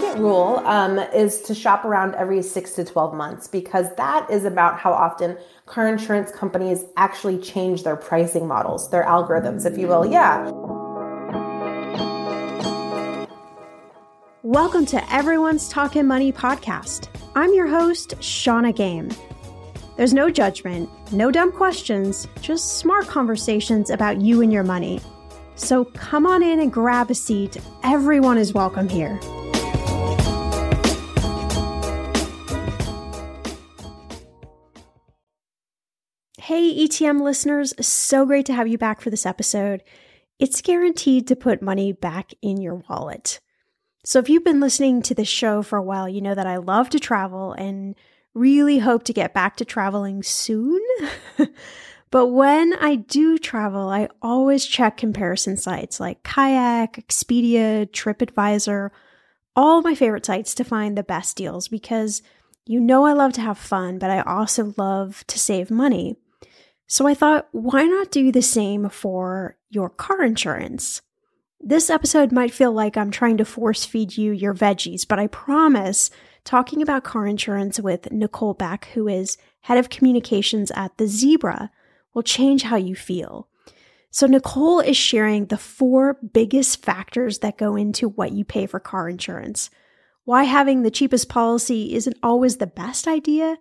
Blanket rule um, is to shop around every six to 12 months because that is about how often car insurance companies actually change their pricing models, their algorithms, if you will. Yeah. Welcome to Everyone's Talking Money podcast. I'm your host, Shannah Game. There's no judgment, no dumb questions, just smart conversations about you and your money. So come on in and grab a seat. Everyone is welcome here. Hey, ETM listeners, so great to have you back for this episode. It's guaranteed to put money back in your wallet. So, if you've been listening to this show for a while, you know that I love to travel and really hope to get back to traveling soon. but when I do travel, I always check comparison sites like Kayak, Expedia, TripAdvisor, all my favorite sites to find the best deals because you know I love to have fun, but I also love to save money. So I thought, why not do the same for your car insurance? This episode might feel like I'm trying to force feed you your veggies, but I promise talking about car insurance with Nicole Beck, who is head of communications at The Zebra, will change how you feel. So, Nicole is sharing the four biggest factors that go into what you pay for car insurance. Why having the cheapest policy isn't always the best idea.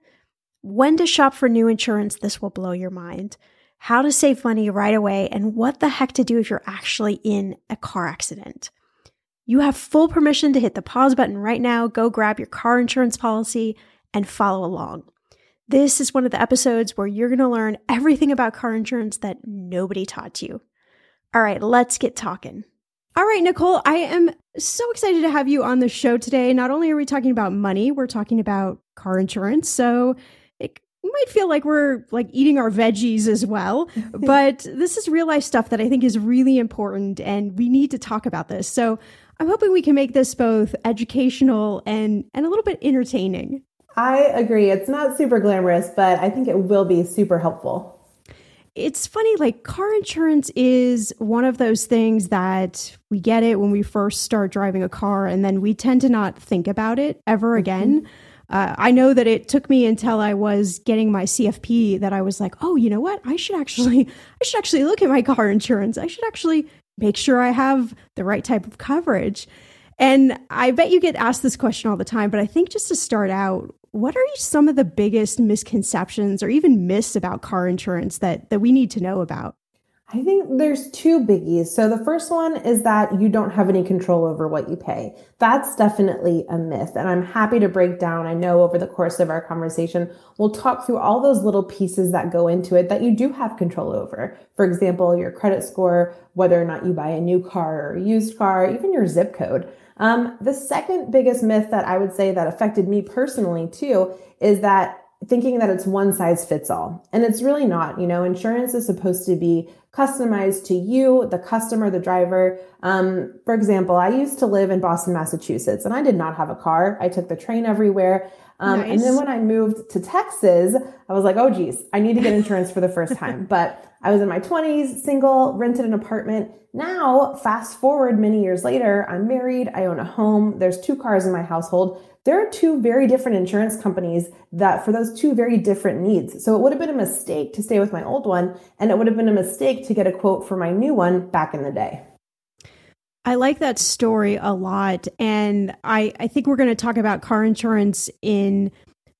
When to shop for new insurance, this will blow your mind. How to save money right away, and what the heck to do if you're actually in a car accident. You have full permission to hit the pause button right now, go grab your car insurance policy, and follow along. This is one of the episodes where you're going to learn everything about car insurance that nobody taught you. All right, let's get talking. All right, Nicole, I am so excited to have you on the show today. Not only are we talking about money, we're talking about car insurance. So might feel like we're like eating our veggies as well, but this is real life stuff that I think is really important and we need to talk about this. So I'm hoping we can make this both educational and and a little bit entertaining. I agree. It's not super glamorous, but I think it will be super helpful. It's funny, like car insurance is one of those things that we get it when we first start driving a car, and then we tend to not think about it ever mm-hmm. Uh, I know that it took me until I was getting my CFP that I was like, oh, you know what? I should actually, I should actually look at my car insurance. I should actually make sure I have the right type of coverage. And I bet you get asked this question all the time, but I think just to start out, what are some of the biggest misconceptions or even myths about car insurance that, that we need to know about? I think there's two biggies. So the first one is that you don't have any control over what you pay. That's definitely a myth. And I'm happy to break down. I know over the course of our conversation, we'll talk through all those little pieces that go into it that you do have control over. For example, your credit score, whether or not you buy a new car or a used car, even your zip code. Um, the second biggest myth that I would say that affected me personally too is that thinking that it's one size fits all. And it's really not. You know, insurance is supposed to be customized to you, the customer, the driver. Um, for example, I used to live in Boston, Massachusetts, and I did not have a car. I took the train everywhere. Um, nice. And then when I moved to Texas, I was like, oh, geez, I need to get insurance for the first time. But I was in my 20s, single, rented an apartment. Now, fast forward many years later, I'm married, I own a home, there's two cars in my household. There are two very different insurance companies that for those two very different needs. So it would have been a mistake to stay with my old one, and it would have been a mistake to get a quote for my new one back in the day. I like that story a lot. And I, I think we're going to talk about car insurance in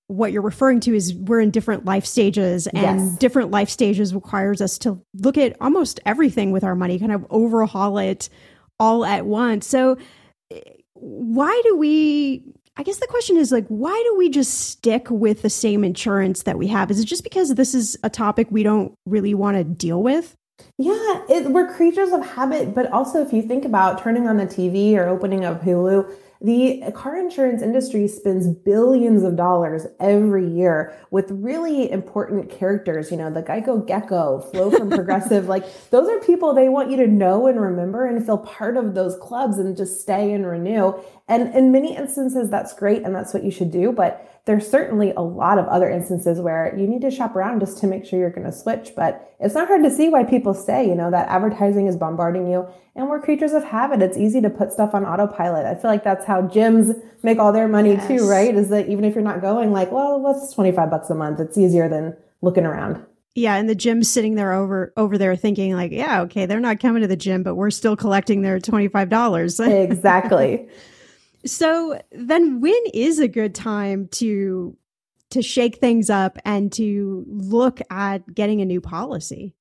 what you're referring to is we're in different life stages and yes. different life stages requires us to look at almost everything with our money, kind of overhaul it all at once. So eh, why do we I guess the question is like why do we just stick with the same insurance that we have? Is it just because this is a topic we don't really want to deal with? Yeah, it, we're creatures of habit, but also if you think about turning on the TV or opening up Hulu, the car insurance industry spends billions of dollars every year with really important characters, you know, the Geico Gecko, Flo from Progressive. like those are people they want you to know and remember and feel part of those clubs and just stay and renew. And in many instances, that's great and that's what you should do. But there's certainly a lot of other instances where you need to shop around just to make sure you're going to switch. But it's not hard to see why people say, you know, that advertising is bombarding you and we're creatures of habit. It's easy to put stuff on autopilot. I feel like that's how gyms make all their money yes. too, right? Is that even if you're not going, like, well, what's 25 bucks a month? It's easier than looking around. Yeah, and the gym's sitting there over over there thinking like, yeah, okay, they're not coming to the gym, but we're still collecting their twenty five dollars. exactly. So then when is a good time to to shake things up and to look at getting a new policy?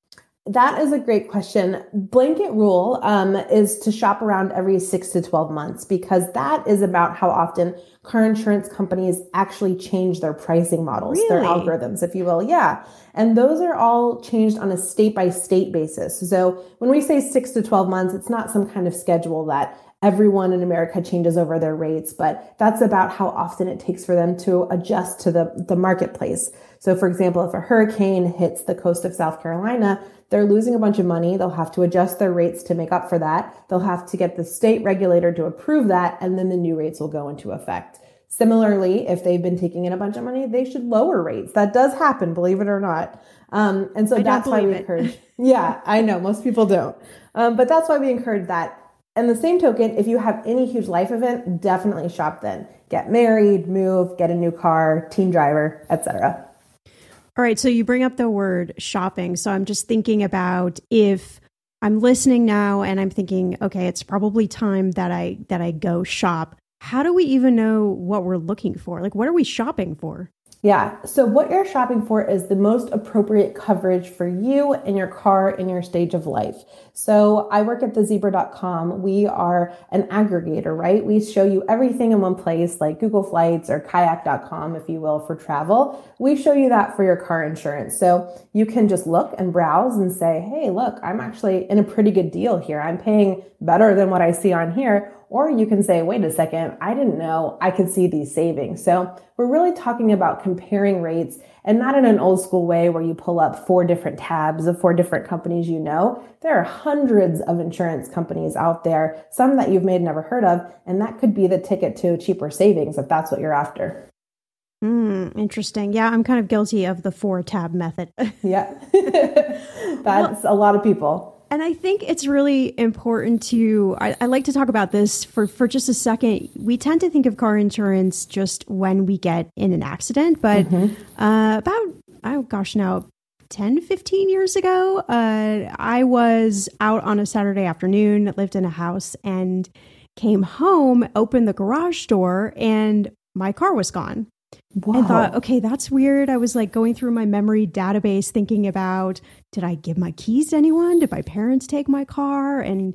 That is a great question. Blanket rule um, is to shop around every six to 12 months because that is about how often car insurance companies actually change their pricing models, really? their algorithms, if you will. Yeah. And those are all changed on a state by state basis. So when we say six to 12 months, it's not some kind of schedule that everyone in America changes over their rates, but that's about how often it takes for them to adjust to the, the marketplace. So for example, if a hurricane hits the coast of South Carolina, they're losing a bunch of money. They'll have to adjust their rates to make up for that. They'll have to get the state regulator to approve that, and then the new rates will go into effect. Similarly, if they've been taking in a bunch of money, they should lower rates. That does happen, believe it or not. Um, and so I that's why we it. encourage. yeah, I know most people don't, um, but that's why we encourage that And the same token, if you have any huge life event, definitely shop then. Get married, move, get a new car, teen driver, etc. All right, so you bring up the word shopping. So I'm just thinking about if I'm listening now and I'm thinking, okay, it's probably time that I that I go shop. How do we even know what we're looking for? Like what are we shopping for? Yeah. So, what you're shopping for is the most appropriate coverage for you and your car in your stage of life. So, I work at thezebra.com. We are an aggregator, right? We show you everything in one place, like Google Flights or kayak.com, if you will, for travel. We show you that for your car insurance. So, you can just look and browse and say, hey, look, I'm actually in a pretty good deal here. I'm paying better than what I see on here or you can say, wait a second, I didn't know I could see these savings. So we're really talking about comparing rates and not in an old school way where you pull up four different tabs of four different companies you know. There are hundreds of insurance companies out there, some that you've made never heard of, and that could be the ticket to cheaper savings if that's what you're after. Hmm, interesting. Yeah, I'm kind of guilty of the four tab method. yeah. that's well, a lot of people. And I think it's really important to, I, I, like to talk about this for, for just a second. We tend to think of car insurance just when we get in an accident, but mm-hmm. uh, about, oh gosh, now 10, 15 years ago, uh, I was out on a Saturday afternoon, lived in a house, and came home, opened the garage door, and my car was gone. Wow. And thought, okay, that's weird. I was like going through my memory database thinking about did I give my keys to anyone? Did my parents take my car? And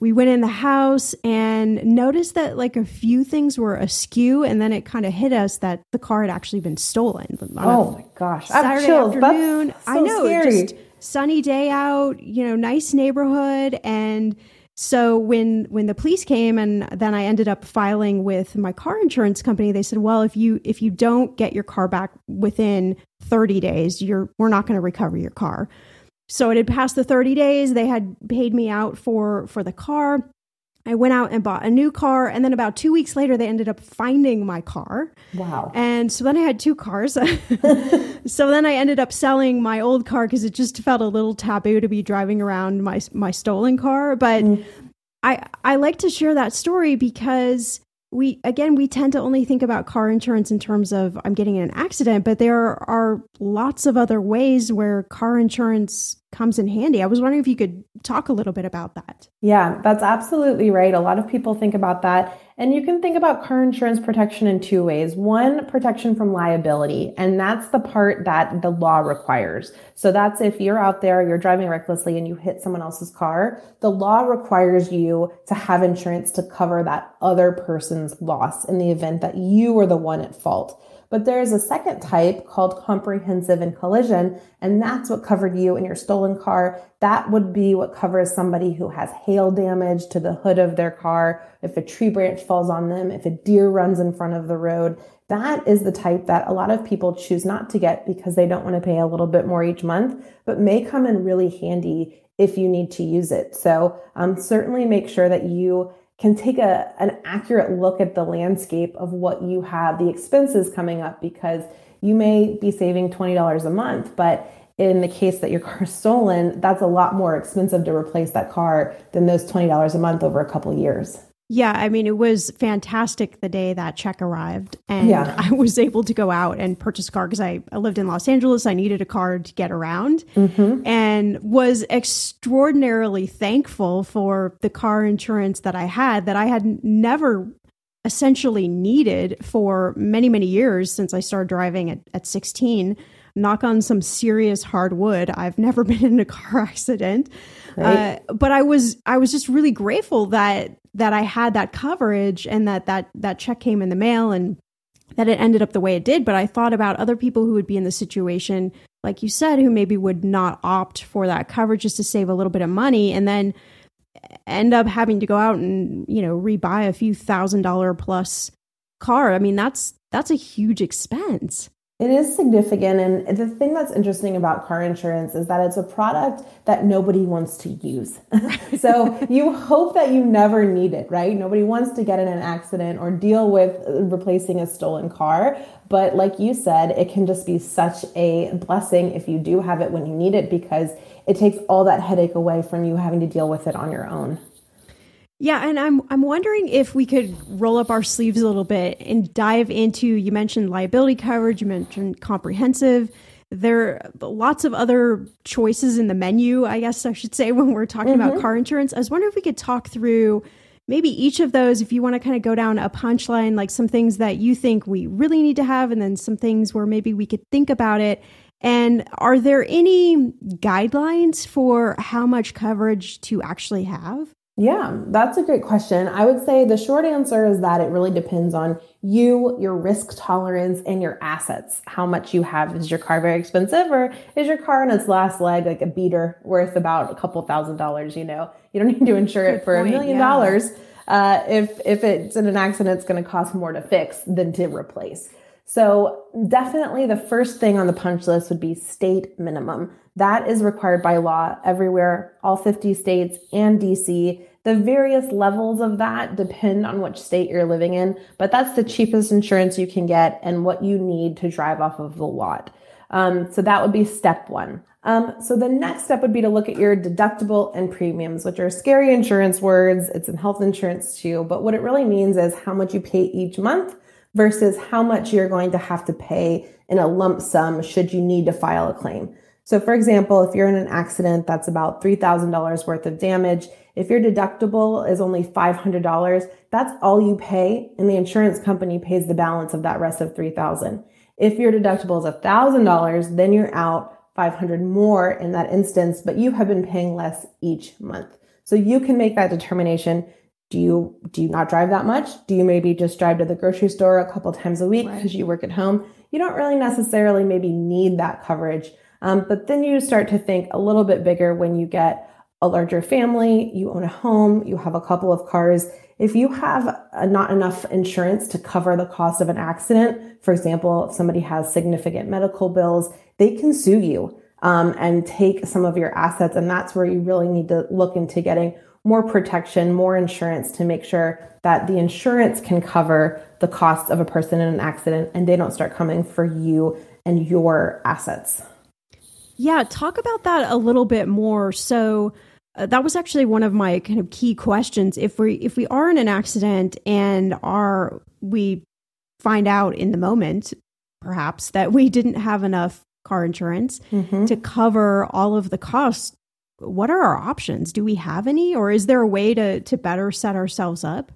we went in the house and noticed that like a few things were askew and then it kind of hit us that the car had actually been stolen. Oh my gosh. Saturday afternoon. So I know, just sunny day out, you know, nice neighborhood and so when when the police came and then I ended up filing with my car insurance company, they said, "Well, if you if you don't get your car back within 30 days, you're we're not going to recover your car." So it had passed the 30 days. They had paid me out for for the car. I went out and bought a new car. And then about two weeks later, they ended up finding my car. Wow. And so then I had two cars. so then I ended up selling my old car because it just felt a little taboo to be driving around my, my stolen car. But mm. I, I like to share that story because we again we tend to only think about car insurance in terms of I'm getting in an accident, but there are lots of other ways where car insurance comes in handy. I was wondering if you could talk a little bit about that. Yeah, that's absolutely right. A lot of people think about that. And you can think about car insurance protection in two ways. One, protection from liability, and that's the part that the law requires. So that's if you're out there, you're driving recklessly and you hit someone else's car, the law requires you to have insurance to cover that other person's loss in the event that you were the one at fault. But there's a second type called comprehensive and collision, and that's what covered you in your stolen car. That would be what covers somebody who has hail damage to the hood of their car, if a tree branch falls on them, if a deer runs in front of the road. That is the type that a lot of people choose not to get because they don't want to pay a little bit more each month, but may come in really handy if you need to use it. So um, certainly make sure that you can take a, an accurate look at the landscape of what you have, the expenses coming up, because you may be saving $20 a month, but in the case that your car is stolen, that's a lot more expensive to replace that car than those $20 a month over a couple years. Yeah, I mean, it was fantastic the day that check arrived, and yeah. I was able to go out and purchase a car because I, I lived in Los Angeles. I needed a car to get around, mm-hmm. and was extraordinarily thankful for the car insurance that I had that I had never essentially needed for many, many years since I started driving at, at 16. Knock on some serious hard wood. I've never been in a car accident. Right. Uh, but I was I was just really grateful that that I had that coverage and that that that check came in the mail and that it ended up the way it did. But I thought about other people who would be in the situation, like you said, who maybe would not opt for that coverage just to save a little bit of money and then end up having to go out and, you know, rebuy a few thousand dollar plus car. I mean, that's that's a huge expense. It is significant. And the thing that's interesting about car insurance is that it's a product that nobody wants to use. so you hope that you never need it, right? Nobody wants to get in an accident or deal with replacing a stolen car. But like you said, it can just be such a blessing if you do have it when you need it because it takes all that headache away from you having to deal with it on your own. Yeah, and I'm I'm wondering if we could roll up our sleeves a little bit and dive into you mentioned liability coverage, you mentioned comprehensive. There are lots of other choices in the menu, I guess I should say, when we're talking mm-hmm. about car insurance. I was wondering if we could talk through maybe each of those, if you want to kind of go down a punchline, like some things that you think we really need to have, and then some things where maybe we could think about it. And are there any guidelines for how much coverage to actually have? Yeah, that's a great question. I would say the short answer is that it really depends on you, your risk tolerance, and your assets. How much you have. Is your car very expensive or is your car on its last leg like a beater worth about a couple thousand dollars? You know, you don't need to insure Good it for a million dollars. Uh, if if it's in an accident, it's going to cost more to fix than to replace. So definitely the first thing on the punch list would be state minimum. That is required by law everywhere, all 50 states and DC. The various levels of that depend on which state you're living in, but that's the cheapest insurance you can get and what you need to drive off of the lot. Um, so that would be step one. Um, so the next step would be to look at your deductible and premiums, which are scary insurance words. It's in health insurance too, but what it really means is how much you pay each month versus how much you're going to have to pay in a lump sum should you need to file a claim. So, for example, if you're in an accident that's about $3,000 worth of damage, if your deductible is only $500, that's all you pay, and the insurance company pays the balance of that rest of $3,000. If your deductible is $1,000, then you're out 500 more in that instance, but you have been paying less each month. So you can make that determination. Do you do you not drive that much? Do you maybe just drive to the grocery store a couple times a week because right. you work at home? You don't really necessarily maybe need that coverage um, but then you start to think a little bit bigger when you get a larger family, you own a home, you have a couple of cars. If you have a, not enough insurance to cover the cost of an accident, for example, if somebody has significant medical bills, they can sue you um, and take some of your assets. And that's where you really need to look into getting more protection, more insurance to make sure that the insurance can cover the costs of a person in an accident and they don't start coming for you and your assets. Yeah, talk about that a little bit more. So uh, that was actually one of my kind of key questions. If we if we are in an accident and are we find out in the moment perhaps that we didn't have enough car insurance mm-hmm. to cover all of the costs, what are our options? Do we have any or is there a way to to better set ourselves up?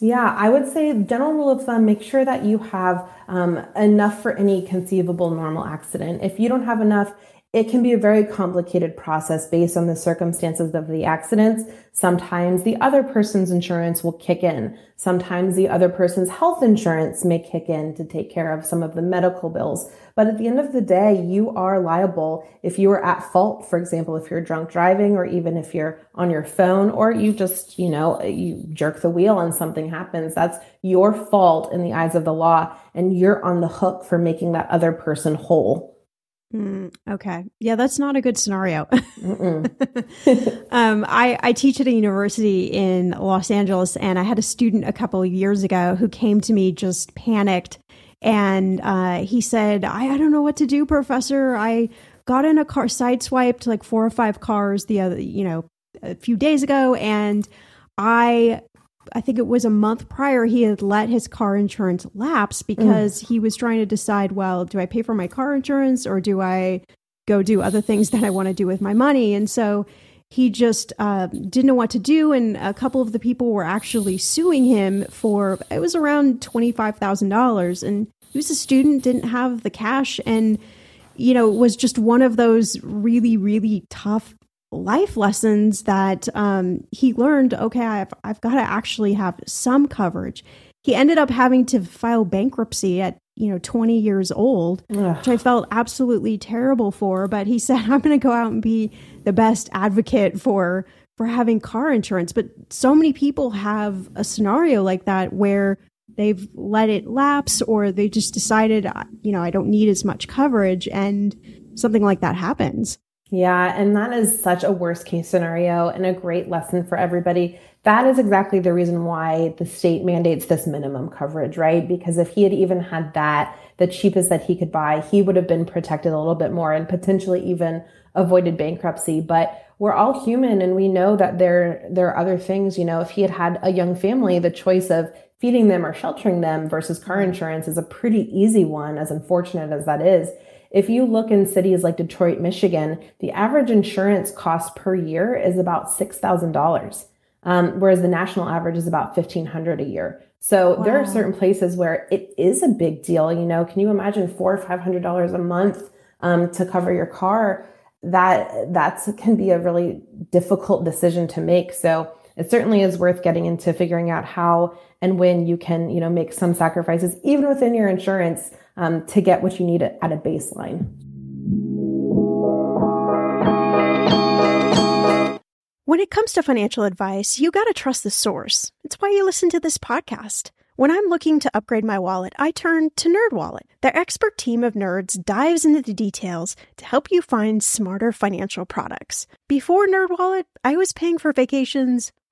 Yeah, I would say general rule of thumb, make sure that you have um, enough for any conceivable normal accident. If you don't have enough, it can be a very complicated process based on the circumstances of the accidents. Sometimes the other person's insurance will kick in. Sometimes the other person's health insurance may kick in to take care of some of the medical bills. But at the end of the day, you are liable if you are at fault. For example, if you're drunk driving or even if you're on your phone or you just, you know, you jerk the wheel and something happens. That's your fault in the eyes of the law and you're on the hook for making that other person whole. Mm, okay. Yeah, that's not a good scenario. um, I, I teach at a university in Los Angeles, and I had a student a couple of years ago who came to me just panicked. And uh, he said, I, I don't know what to do, professor. I got in a car, sideswiped like four or five cars the other, you know, a few days ago, and I I think it was a month prior, he had let his car insurance lapse because mm. he was trying to decide, well, do I pay for my car insurance or do I go do other things that I want to do with my money? And so he just uh, didn't know what to do. And a couple of the people were actually suing him for it was around $25,000. And he was a student, didn't have the cash, and you know, was just one of those really, really tough life lessons that um, he learned okay I've, I've got to actually have some coverage. He ended up having to file bankruptcy at you know 20 years old Ugh. which i felt absolutely terrible for but he said i'm going to go out and be the best advocate for for having car insurance. But so many people have a scenario like that where they've let it lapse or they just decided you know i don't need as much coverage and something like that happens yeah, and that is such a worst case scenario and a great lesson for everybody. That is exactly the reason why the state mandates this minimum coverage, right? Because if he had even had that, the cheapest that he could buy, he would have been protected a little bit more and potentially even avoided bankruptcy. But we're all human and we know that there there are other things you know if he had had a young family the choice of feeding them or sheltering them versus car insurance is a pretty easy one as unfortunate as that is if you look in cities like Detroit, Michigan, the average insurance cost per year is about $6,000, um, whereas the national average is about 1500 a year. So wow. there are certain places where it is a big deal. You know, can you imagine four or five hundred dollars a month um, to cover your car? That that's can be a really difficult decision to make. So it certainly is worth getting into figuring out how and when you can, you know, make some sacrifices, even within your insurance, um, to get what you need at a baseline. When it comes to financial advice, you got to trust the source. It's why you listen to this podcast. When I'm looking to upgrade my wallet, I turn to NerdWallet. Their expert team of nerds dives into the details to help you find smarter financial products. Before NerdWallet, I was paying for vacations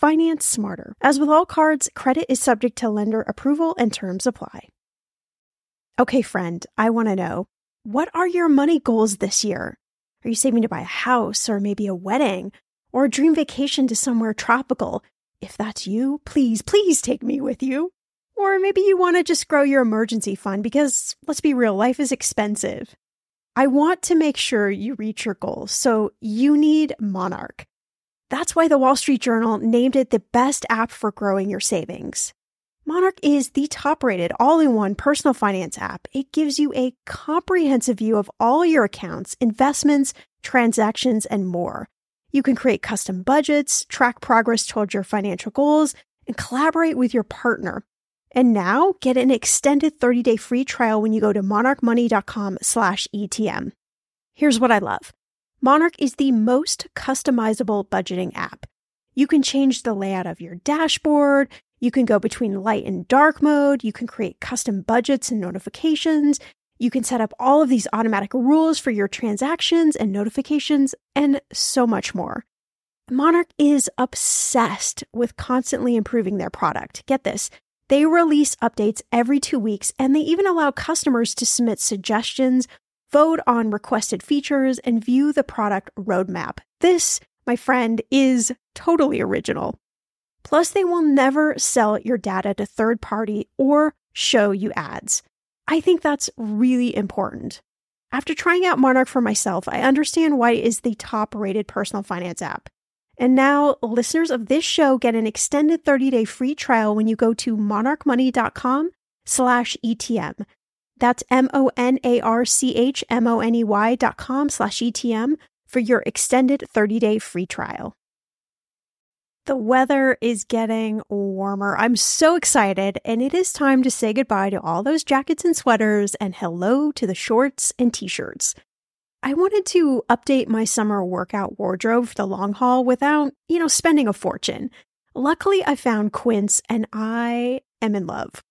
Finance smarter. As with all cards, credit is subject to lender approval and terms apply. Okay, friend, I want to know what are your money goals this year? Are you saving to buy a house or maybe a wedding or a dream vacation to somewhere tropical? If that's you, please, please take me with you. Or maybe you want to just grow your emergency fund because let's be real, life is expensive. I want to make sure you reach your goals, so you need Monarch. That's why the Wall Street Journal named it the best app for growing your savings. Monarch is the top rated all in one personal finance app. It gives you a comprehensive view of all your accounts, investments, transactions, and more. You can create custom budgets, track progress towards your financial goals, and collaborate with your partner. And now get an extended 30-day free trial when you go to monarchmoney.com slash ETM. Here's what I love. Monarch is the most customizable budgeting app. You can change the layout of your dashboard. You can go between light and dark mode. You can create custom budgets and notifications. You can set up all of these automatic rules for your transactions and notifications, and so much more. Monarch is obsessed with constantly improving their product. Get this. They release updates every two weeks, and they even allow customers to submit suggestions vote on requested features, and view the product roadmap. This, my friend, is totally original. Plus, they will never sell your data to third party or show you ads. I think that's really important. After trying out Monarch for myself, I understand why it is the top rated personal finance app. And now, listeners of this show get an extended 30-day free trial when you go to monarchmoney.com slash ETM. That's M-O-N-A-R-C-H-M-O-N-E-Y dot com slash ETM for your extended 30-day free trial. The weather is getting warmer. I'm so excited, and it is time to say goodbye to all those jackets and sweaters and hello to the shorts and t-shirts. I wanted to update my summer workout wardrobe for the long haul without, you know, spending a fortune. Luckily, I found Quince and I am in love.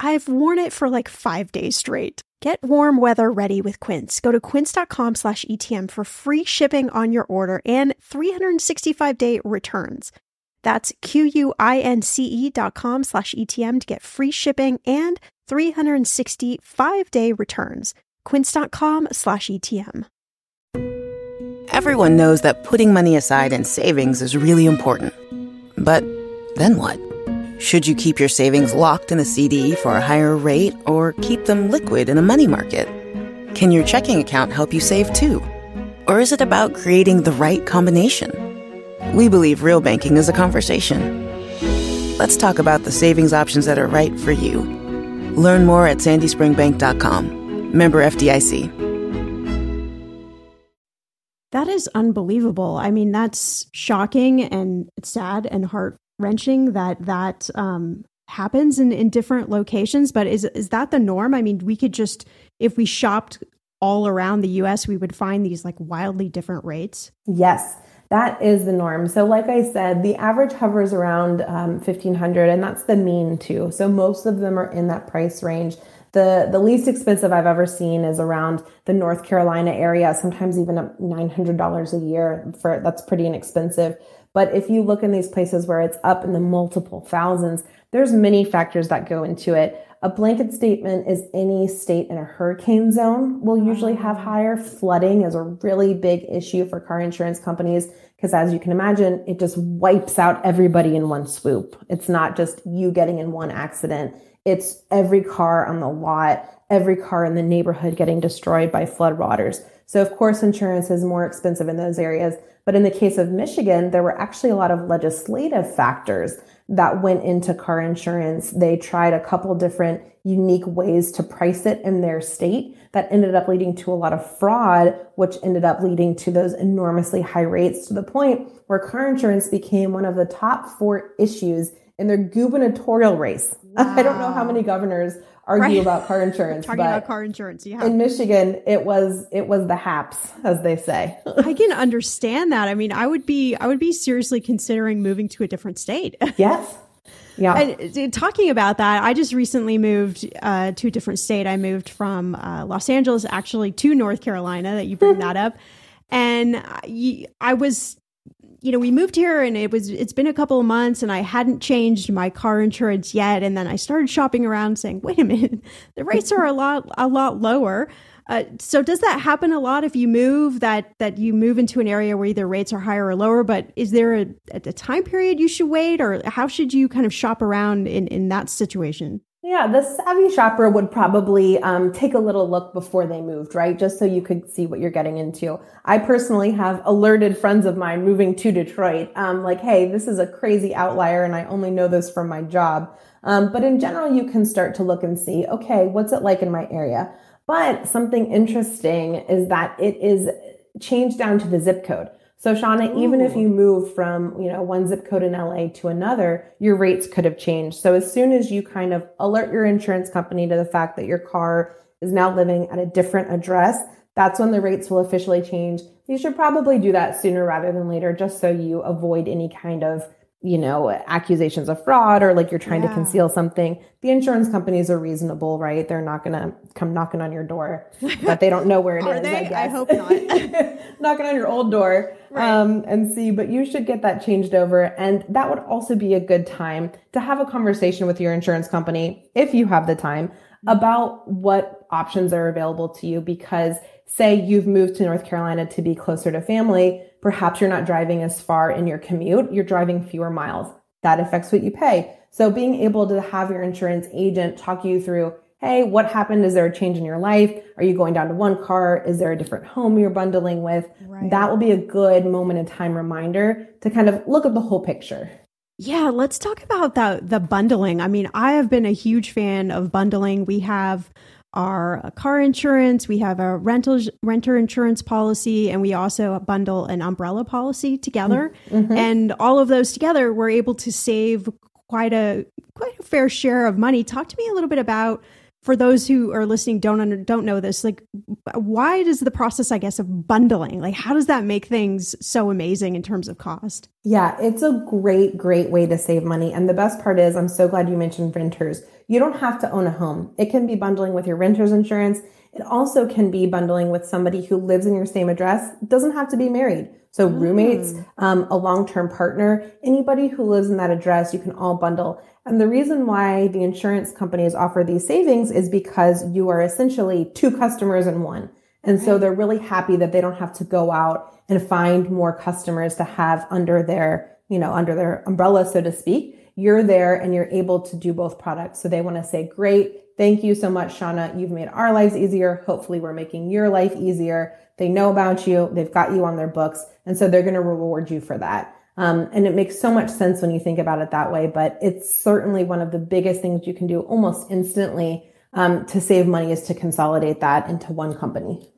I've worn it for like five days straight. Get warm weather ready with Quince. Go to quince.com slash ETM for free shipping on your order and 365 day returns. That's Q-U-I-N-C-E dot com slash ETM to get free shipping and 365 day returns. Quince.com slash ETM. Everyone knows that putting money aside in savings is really important. But then what? Should you keep your savings locked in a CD for a higher rate or keep them liquid in a money market? Can your checking account help you save too? Or is it about creating the right combination? We believe real banking is a conversation. Let's talk about the savings options that are right for you. Learn more at sandyspringbank.com. Member FDIC. That is unbelievable. I mean, that's shocking and sad and heart wrenching that that um, happens in, in different locations. But is is that the norm? I mean, we could just if we shopped all around the U.S., we would find these like wildly different rates. Yes. That is the norm. So, like I said, the average hovers around um, 1500 and that's the mean too. So, most of them are in that price range. The, the least expensive I've ever seen is around the North Carolina area, sometimes even $900 a year for that's pretty inexpensive. But if you look in these places where it's up in the multiple thousands, there's many factors that go into it. A blanket statement is any state in a hurricane zone will usually have mm. higher. Flooding is a really big issue for car insurance companies because, as you can imagine, it just wipes out everybody in one swoop. It's not just you getting in one accident, it's every car on the lot, every car in the neighborhood getting destroyed by flood waters. So, of course, insurance is more expensive in those areas. But in the case of Michigan, there were actually a lot of legislative factors that went into car insurance. They tried a couple different unique ways to price it in their state that ended up leading to a lot of fraud, which ended up leading to those enormously high rates to the point where car insurance became one of the top four issues in their gubernatorial race. Wow. I don't know how many governors argue right. about car insurance. Talking about car insurance, yeah. In Michigan, it was it was the haps, as they say. I can understand that. I mean, I would be I would be seriously considering moving to a different state. Yes. Yeah. And uh, talking about that, I just recently moved uh, to a different state. I moved from uh, Los Angeles actually to North Carolina. That you bring that up, and I, I was you know, we moved here and it was, it's been a couple of months and I hadn't changed my car insurance yet. And then I started shopping around saying, wait a minute, the rates are a lot, a lot lower. Uh, so does that happen a lot if you move that, that you move into an area where either rates are higher or lower, but is there a, a time period you should wait or how should you kind of shop around in, in that situation? Yeah, the savvy shopper would probably um, take a little look before they moved, right? Just so you could see what you're getting into. I personally have alerted friends of mine moving to Detroit, um, like, hey, this is a crazy outlier and I only know this from my job. Um, but in general, you can start to look and see, okay, what's it like in my area? But something interesting is that it is changed down to the zip code. So Shannah, Ooh. even if you move from, you know, one zip code in LA to another, your rates could have changed. So as soon as you kind of alert your insurance company to the fact that your car is now living at a different address, that's when the rates will officially change. You should probably do that sooner rather than later just so you avoid any kind of you know, accusations of fraud or like you're trying yeah. to conceal something. The insurance companies are reasonable, right? They're not going to come knocking on your door, but they don't know where it is. They? I, guess. I hope not. knocking on your old door right. um, and see, but you should get that changed over. And that would also be a good time to have a conversation with your insurance company, if you have the time, about what options are available to you because say you've moved to North Carolina to be closer to family, perhaps you're not driving as far in your commute, you're driving fewer miles. That affects what you pay. So being able to have your insurance agent talk you through, hey, what happened? Is there a change in your life? Are you going down to one car? Is there a different home you're bundling with? Right. That will be a good moment in time reminder to kind of look at the whole picture. Yeah, let's talk about the the bundling. I mean, I have been a huge fan of bundling. We have our car insurance, we have a rental renter insurance policy, and we also bundle an umbrella policy together. Mm-hmm. And all of those together, we're able to save quite a quite a fair share of money. Talk to me a little bit about for those who are listening don't under, don't know this like why does the process i guess of bundling like how does that make things so amazing in terms of cost? Yeah it's a great great way to save money. And the best part is i'm so glad you mentioned renters. You don't have to own a home. It can be bundling with your renter's insurance It also can be bundling with somebody who lives in your same address, it doesn't have to be married. So mm. roommates, um, a long-term partner, anybody who lives in that address, you can all bundle. And the reason why the insurance companies offer these savings is because you are essentially two customers in one. And so they're really happy that they don't have to go out and find more customers to have under their, you know, under their umbrella, so to speak. You're there and you're able to do both products. So they want to say, great. Thank you so much, Shannah. You've made our lives easier. Hopefully we're making your life easier. They know about you. They've got you on their books. And so they're going to reward you for that. Um, and it makes so much sense when you think about it that way, but it's certainly one of the biggest things you can do almost instantly um, to save money is to consolidate that into one company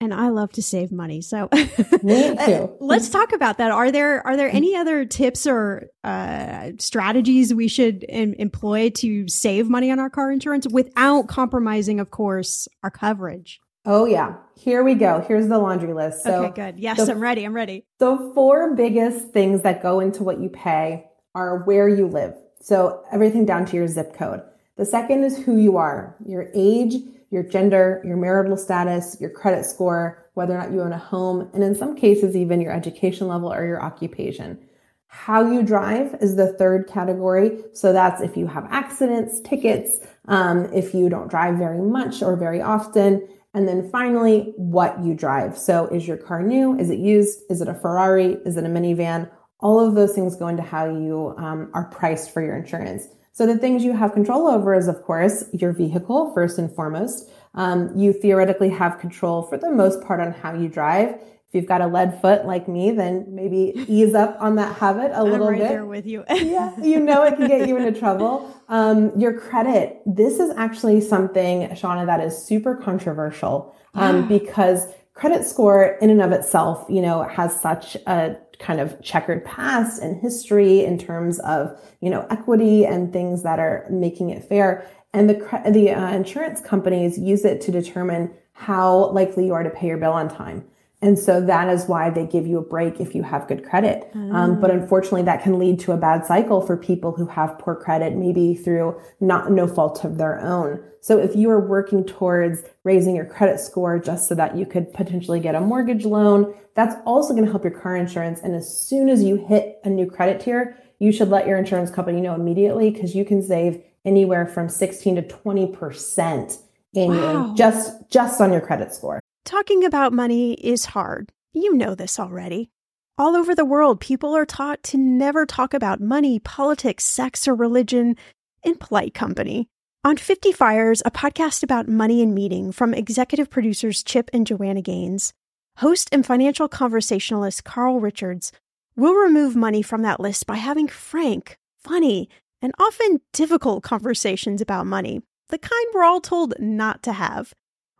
and I love to save money. So let's talk about that. Are there are there any other tips or uh, strategies we should in, employ to save money on our car insurance without compromising, of course, our coverage? Oh yeah, here we go. Here's the laundry list. So okay, good. Yes, the, I'm ready. I'm ready. The four biggest things that go into what you pay are where you live. So everything down to your zip code. The second is who you are, your age your gender, your marital status, your credit score, whether or not you own a home, and in some cases, even your education level or your occupation. How you drive is the third category. So that's if you have accidents, tickets, um, if you don't drive very much or very often. And then finally, what you drive. So is your car new? Is it used? Is it a Ferrari? Is it a minivan? All of those things go into how you um, are priced for your insurance. So the things you have control over is, of course, your vehicle first and foremost. Um, you theoretically have control for the most part on how you drive. If you've got a lead foot like me, then maybe ease up on that habit a little I'm right bit. there with you. yeah, you know it can get you into trouble. Um, your credit. This is actually something, Shannah, that is super controversial um, because credit score in and of itself, you know, has such a kind of checkered past and history in terms of, you know, equity and things that are making it fair. And the, the uh, insurance companies use it to determine how likely you are to pay your bill on time. And so that is why they give you a break if you have good credit. Mm. Um, but unfortunately, that can lead to a bad cycle for people who have poor credit, maybe through not no fault of their own. So if you are working towards raising your credit score just so that you could potentially get a mortgage loan, that's also going to help your car insurance. And as soon as you hit a new credit tier, you should let your insurance company know immediately because you can save anywhere from 16 to 20% in wow. just just on your credit score. Talking about money is hard. You know this already. All over the world, people are taught to never talk about money, politics, sex, or religion in polite company. On 50 Fires, a podcast about money and meeting from executive producers Chip and Joanna Gaines, host and financial conversationalist Carl Richards will remove money from that list by having frank, funny, and often difficult conversations about money, the kind we're all told not to have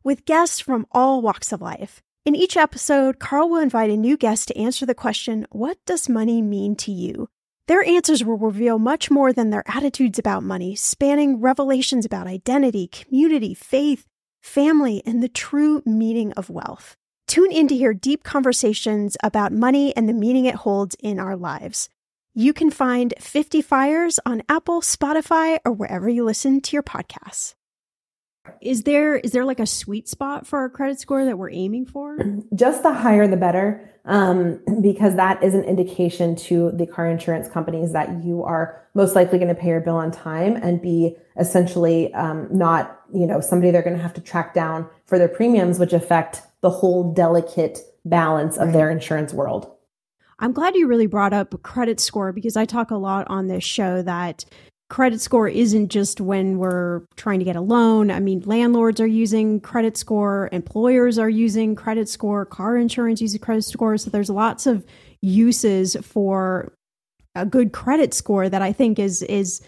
with guests from all walks of life. In each episode, Carl will invite a new guest to answer the question, What does money mean to you? Their answers will reveal much more than their attitudes about money, spanning revelations about identity, community, faith, family, and the true meaning of wealth. Tune in to hear deep conversations about money and the meaning it holds in our lives. You can find 50 Fires on Apple, Spotify, or wherever you listen to your podcasts. Is there is there like a sweet spot for our credit score that we're aiming for? Just the higher the better, um, because that is an indication to the car insurance companies that you are most likely going to pay your bill on time and be essentially um, not you know somebody they're going to have to track down for their premiums, which affect the whole delicate balance of right. their insurance world. I'm glad you really brought up credit score because I talk a lot on this show that credit score isn't just when we're trying to get a loan. I mean, landlords are using credit score, employers are using credit score, car insurance uses credit score. So there's lots of uses for a good credit score that I think is is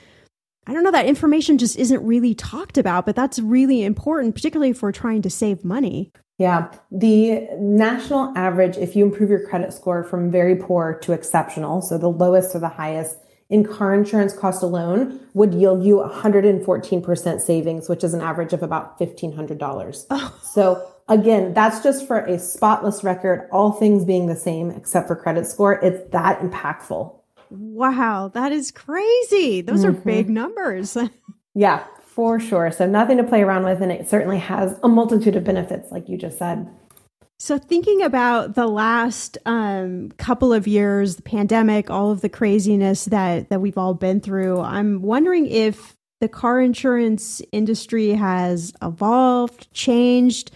I don't know that information just isn't really talked about, but that's really important, particularly if we're trying to save money. Yeah, the national average, if you improve your credit score from very poor to exceptional, so the lowest or the highest, in car insurance cost alone would yield you 114% savings, which is an average of about $1,500. Oh. So again, that's just for a spotless record, all things being the same except for credit score. It's that impactful. Wow, that is crazy. Those mm-hmm. are big numbers. yeah, For sure. So nothing to play around with, and it certainly has a multitude of benefits, like you just said. So, thinking about the last um, couple of years, the pandemic, all of the craziness that that we've all been through, I'm wondering if the car insurance industry has evolved, changed.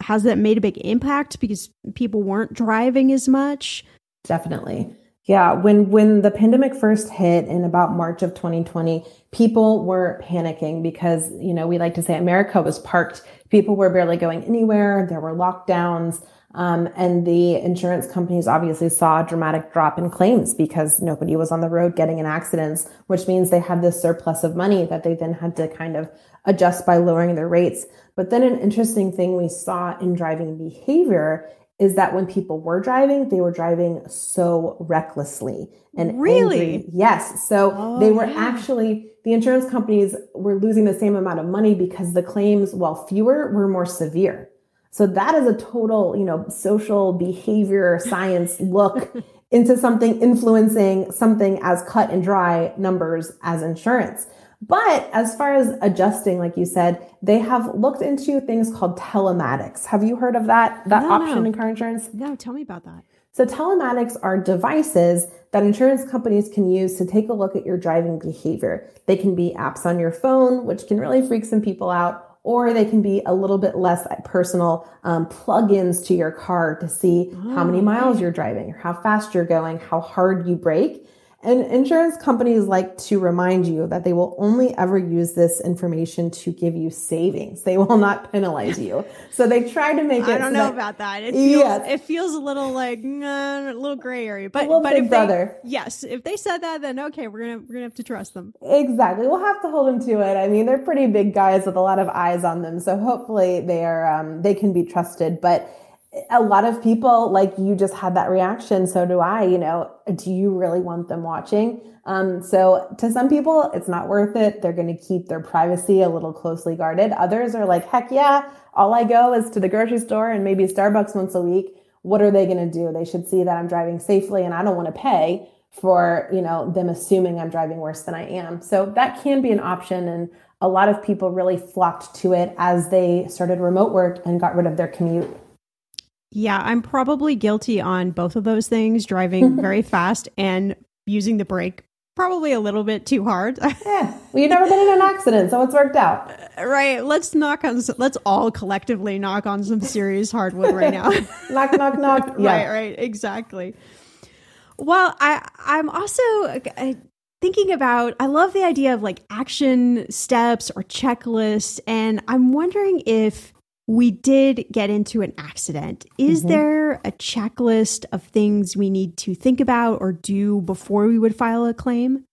Has that made a big impact because people weren't driving as much? Definitely. Yeah, when when the pandemic first hit in about March of 2020, people were panicking because, you know, we like to say America was parked. People were barely going anywhere. There were lockdowns. Um, and the insurance companies obviously saw a dramatic drop in claims because nobody was on the road getting in accidents, which means they had this surplus of money that they then had to kind of adjust by lowering their rates. But then an interesting thing we saw in driving behavior is that when people were driving, they were driving so recklessly and really, angry. yes. So oh, they were yeah. actually the insurance companies were losing the same amount of money because the claims, while fewer, were more severe. So that is a total, you know, social behavior science look into something influencing something as cut and dry numbers as insurance. But as far as adjusting, like you said, they have looked into things called telematics. Have you heard of that that no, option no. in car insurance? No, tell me about that. So telematics are devices that insurance companies can use to take a look at your driving behavior. They can be apps on your phone, which can really freak some people out, or they can be a little bit less personal um, plugins to your car to see oh, how many miles you're driving, how fast you're going, how hard you brake. And insurance companies like to remind you that they will only ever use this information to give you savings. They will not penalize you. So they try to make it. I don't so know that, about that. It feels, yes. it feels a little like a little gray area. But but if brother. They, yes, if they said that, then okay, we're gonna we're gonna have to trust them. Exactly. We'll have to hold them to it. I mean, they're pretty big guys with a lot of eyes on them, so hopefully they are um, they can be trusted. But a lot of people like you just had that reaction so do i you know do you really want them watching? Um, so to some people it's not worth it. They're going to keep their privacy a little closely guarded. Others are like heck yeah all i go is to the grocery store and maybe starbucks once a week. What are they going to do? They should see that i'm driving safely and i don't want to pay for you know them assuming i'm driving worse than i am. So that can be an option and a lot of people really flocked to it as they started remote work and got rid of their commute yeah, I'm probably guilty on both of those things, driving very fast and using the brake probably a little bit too hard. yeah. Well, you've never been in an accident, so it's worked out. Uh, right. Let's knock on let's all collectively knock on some serious hardwood right now. knock knock knock. Yeah. Right, right. Exactly. Well, I I'm also I, thinking about I love the idea of like action steps or checklists and I'm wondering if we did get into an accident. Is mm-hmm. there a checklist of things we need to think about or do before we would file a claim?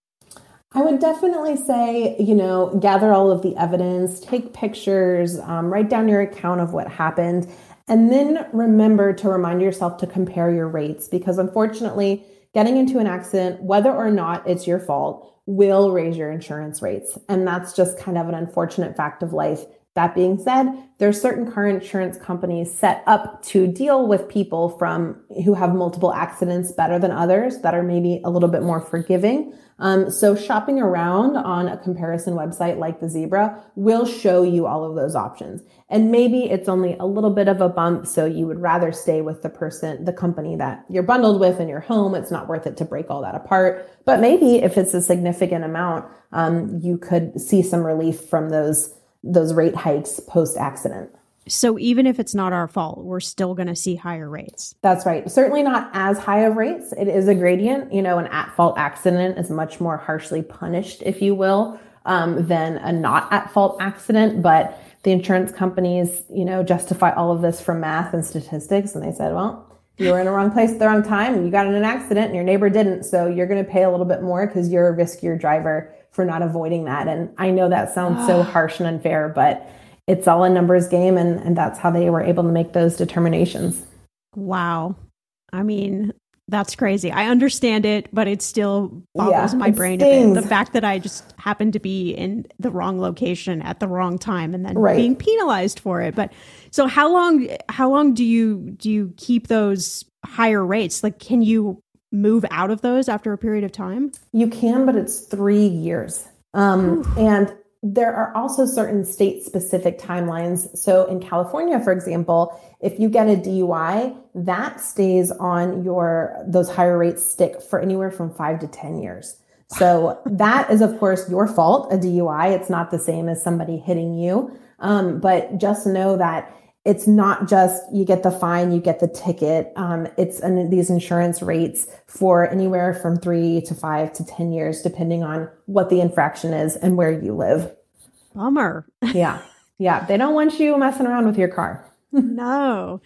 I would definitely say, you know, gather all of the evidence, take pictures, um, write down your account of what happened, and then remember to remind yourself to compare your rates because unfortunately, getting into an accident, whether or not it's your fault, will raise your insurance rates. And that's just kind of an unfortunate fact of life. That being said, there are certain car insurance companies set up to deal with people from who have multiple accidents better than others that are maybe a little bit more forgiving. Um, so shopping around on a comparison website like the Zebra will show you all of those options. And maybe it's only a little bit of a bump, so you would rather stay with the person, the company that you're bundled with in your home. It's not worth it to break all that apart. But maybe if it's a significant amount, um, you could see some relief from those those rate hikes post accident. So even if it's not our fault, we're still going to see higher rates. That's right. Certainly not as high of rates. It is a gradient. You know, an at fault accident is much more harshly punished, if you will, um, than a not at fault accident. But the insurance companies, you know, justify all of this from math and statistics. And they said, well, you were in the wrong place at the wrong time. And you got in an accident and your neighbor didn't. So you're going to pay a little bit more because you're a riskier driver for not avoiding that. And I know that sounds so harsh and unfair, but it's all a numbers game. And, and that's how they were able to make those determinations. Wow. I mean, that's crazy. I understand it, but it still boggles yeah, my brain a bit. The fact that I just happened to be in the wrong location at the wrong time and then right. being penalized for it. But so how long how long do you do you keep those higher rates? Like can you move out of those after a period of time? You can, but it's three years. Um, and there are also certain state specific timelines. So in California, for example, if you get a DUI, that stays on your, those higher rates stick for anywhere from five to 10 years. So that is, of course, your fault, a DUI. It's not the same as somebody hitting you. Um, but just know that it's not just you get the fine, you get the ticket. Um, it's an, these insurance rates for anywhere from three to five to 10 years, depending on what the infraction is and where you live. Bummer. yeah. Yeah. They don't want you messing around with your car. no.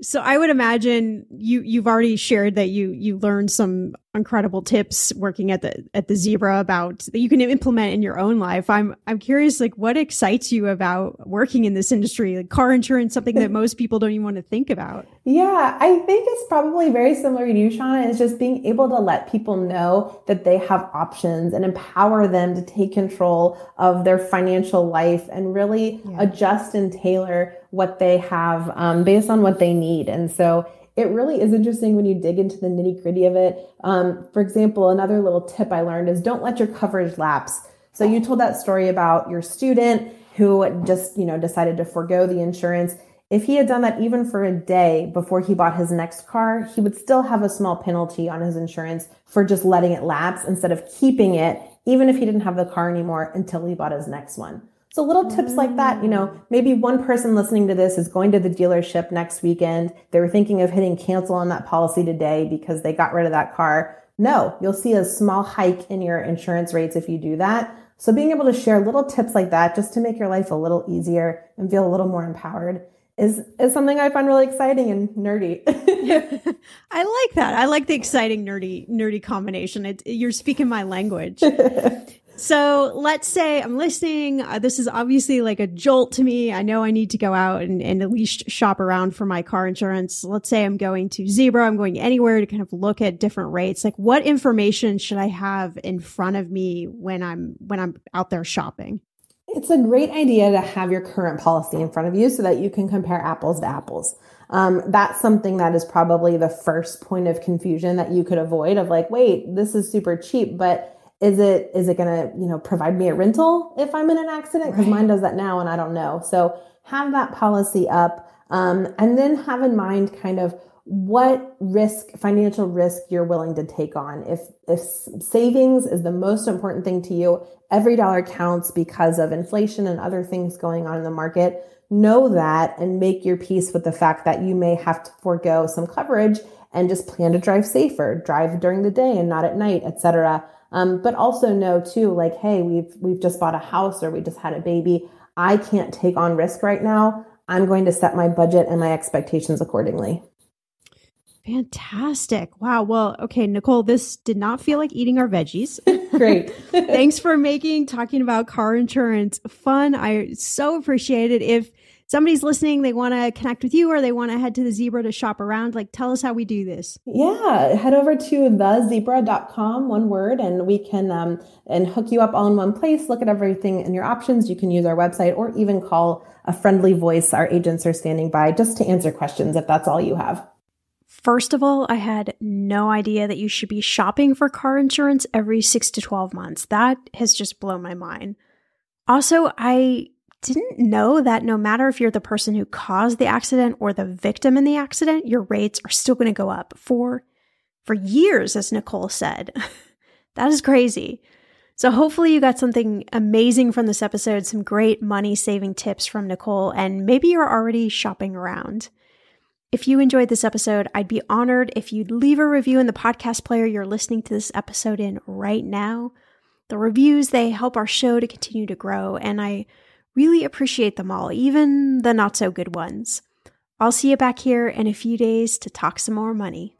So I would imagine you you've already shared that you you learned some incredible tips working at the at the zebra about that you can implement in your own life. I'm I'm curious like what excites you about working in this industry? Like car insurance something that most people don't even want to think about. Yeah, I think it's probably very similar to you, Shannah, is just being able to let people know that they have options and empower them to take control of their financial life and really yeah. adjust and tailor what they have um, based on what they need. And so it really is interesting when you dig into the nitty gritty of it. Um, for example, another little tip I learned is don't let your coverage lapse. So you told that story about your student who just, you know, decided to forego the insurance. If he had done that even for a day before he bought his next car, he would still have a small penalty on his insurance for just letting it lapse instead of keeping it, even if he didn't have the car anymore until he bought his next one. So little tips like that, you know, maybe one person listening to this is going to the dealership next weekend. They were thinking of hitting cancel on that policy today because they got rid of that car. No, you'll see a small hike in your insurance rates if you do that. So being able to share little tips like that just to make your life a little easier and feel a little more empowered is is something I find really exciting and nerdy. I like that. I like the exciting nerdy nerdy combination. It, you're speaking my language. So let's say I'm listening. Uh, this is obviously like a jolt to me. I know I need to go out and, and at least shop around for my car insurance. Let's say I'm going to Zebra. I'm going anywhere to kind of look at different rates. Like what information should I have in front of me when I'm, when I'm out there shopping? It's a great idea to have your current policy in front of you so that you can compare apples to apples. Um, that's something that is probably the first point of confusion that you could avoid of like, wait, this is super cheap, but is it is it going to you know provide me a rental if i'm in an accident? Because right. mine does that now and i don't know. So have that policy up um, and then have in mind kind of what risk financial risk you're willing to take on. If if savings is the most important thing to you every dollar counts because of inflation and other things going on in the market. Know that and make your peace with the fact that you may have to forego some coverage and just plan to drive safer drive during the day and not at night etc um, but also know too, like, hey, we've we've just bought a house or we just had a baby. I can't take on risk right now. I'm going to set my budget and my expectations accordingly. Fantastic. Wow. Well, okay, Nicole, this did not feel like eating our veggies. Great. Thanks for making talking about car insurance fun. I so appreciate it. If somebody's listening, they want to connect with you or they want to head to the zebra to shop around, like tell us how we do this. Yeah, head over to thezebra.com, one word, and we can um, and hook you up all in one place. Look at everything and your options. You can use our website or even call a friendly voice. Our agents are standing by just to answer questions if that's all you have. First of all, I had no idea that you should be shopping for car insurance every six to 12 months. That has just blown my mind. Also, I didn't know that no matter if you're the person who caused the accident or the victim in the accident, your rates are still going to go up for for years as Nicole said. that is crazy. So hopefully you got something amazing from this episode, some great money saving tips from Nicole and maybe you're already shopping around. If you enjoyed this episode, I'd be honored if you'd leave a review in the podcast player you're listening to this episode in right now. The reviews, they help our show to continue to grow and I Really appreciate them all, even the not so good ones. I'll see you back here in a few days to talk some more money.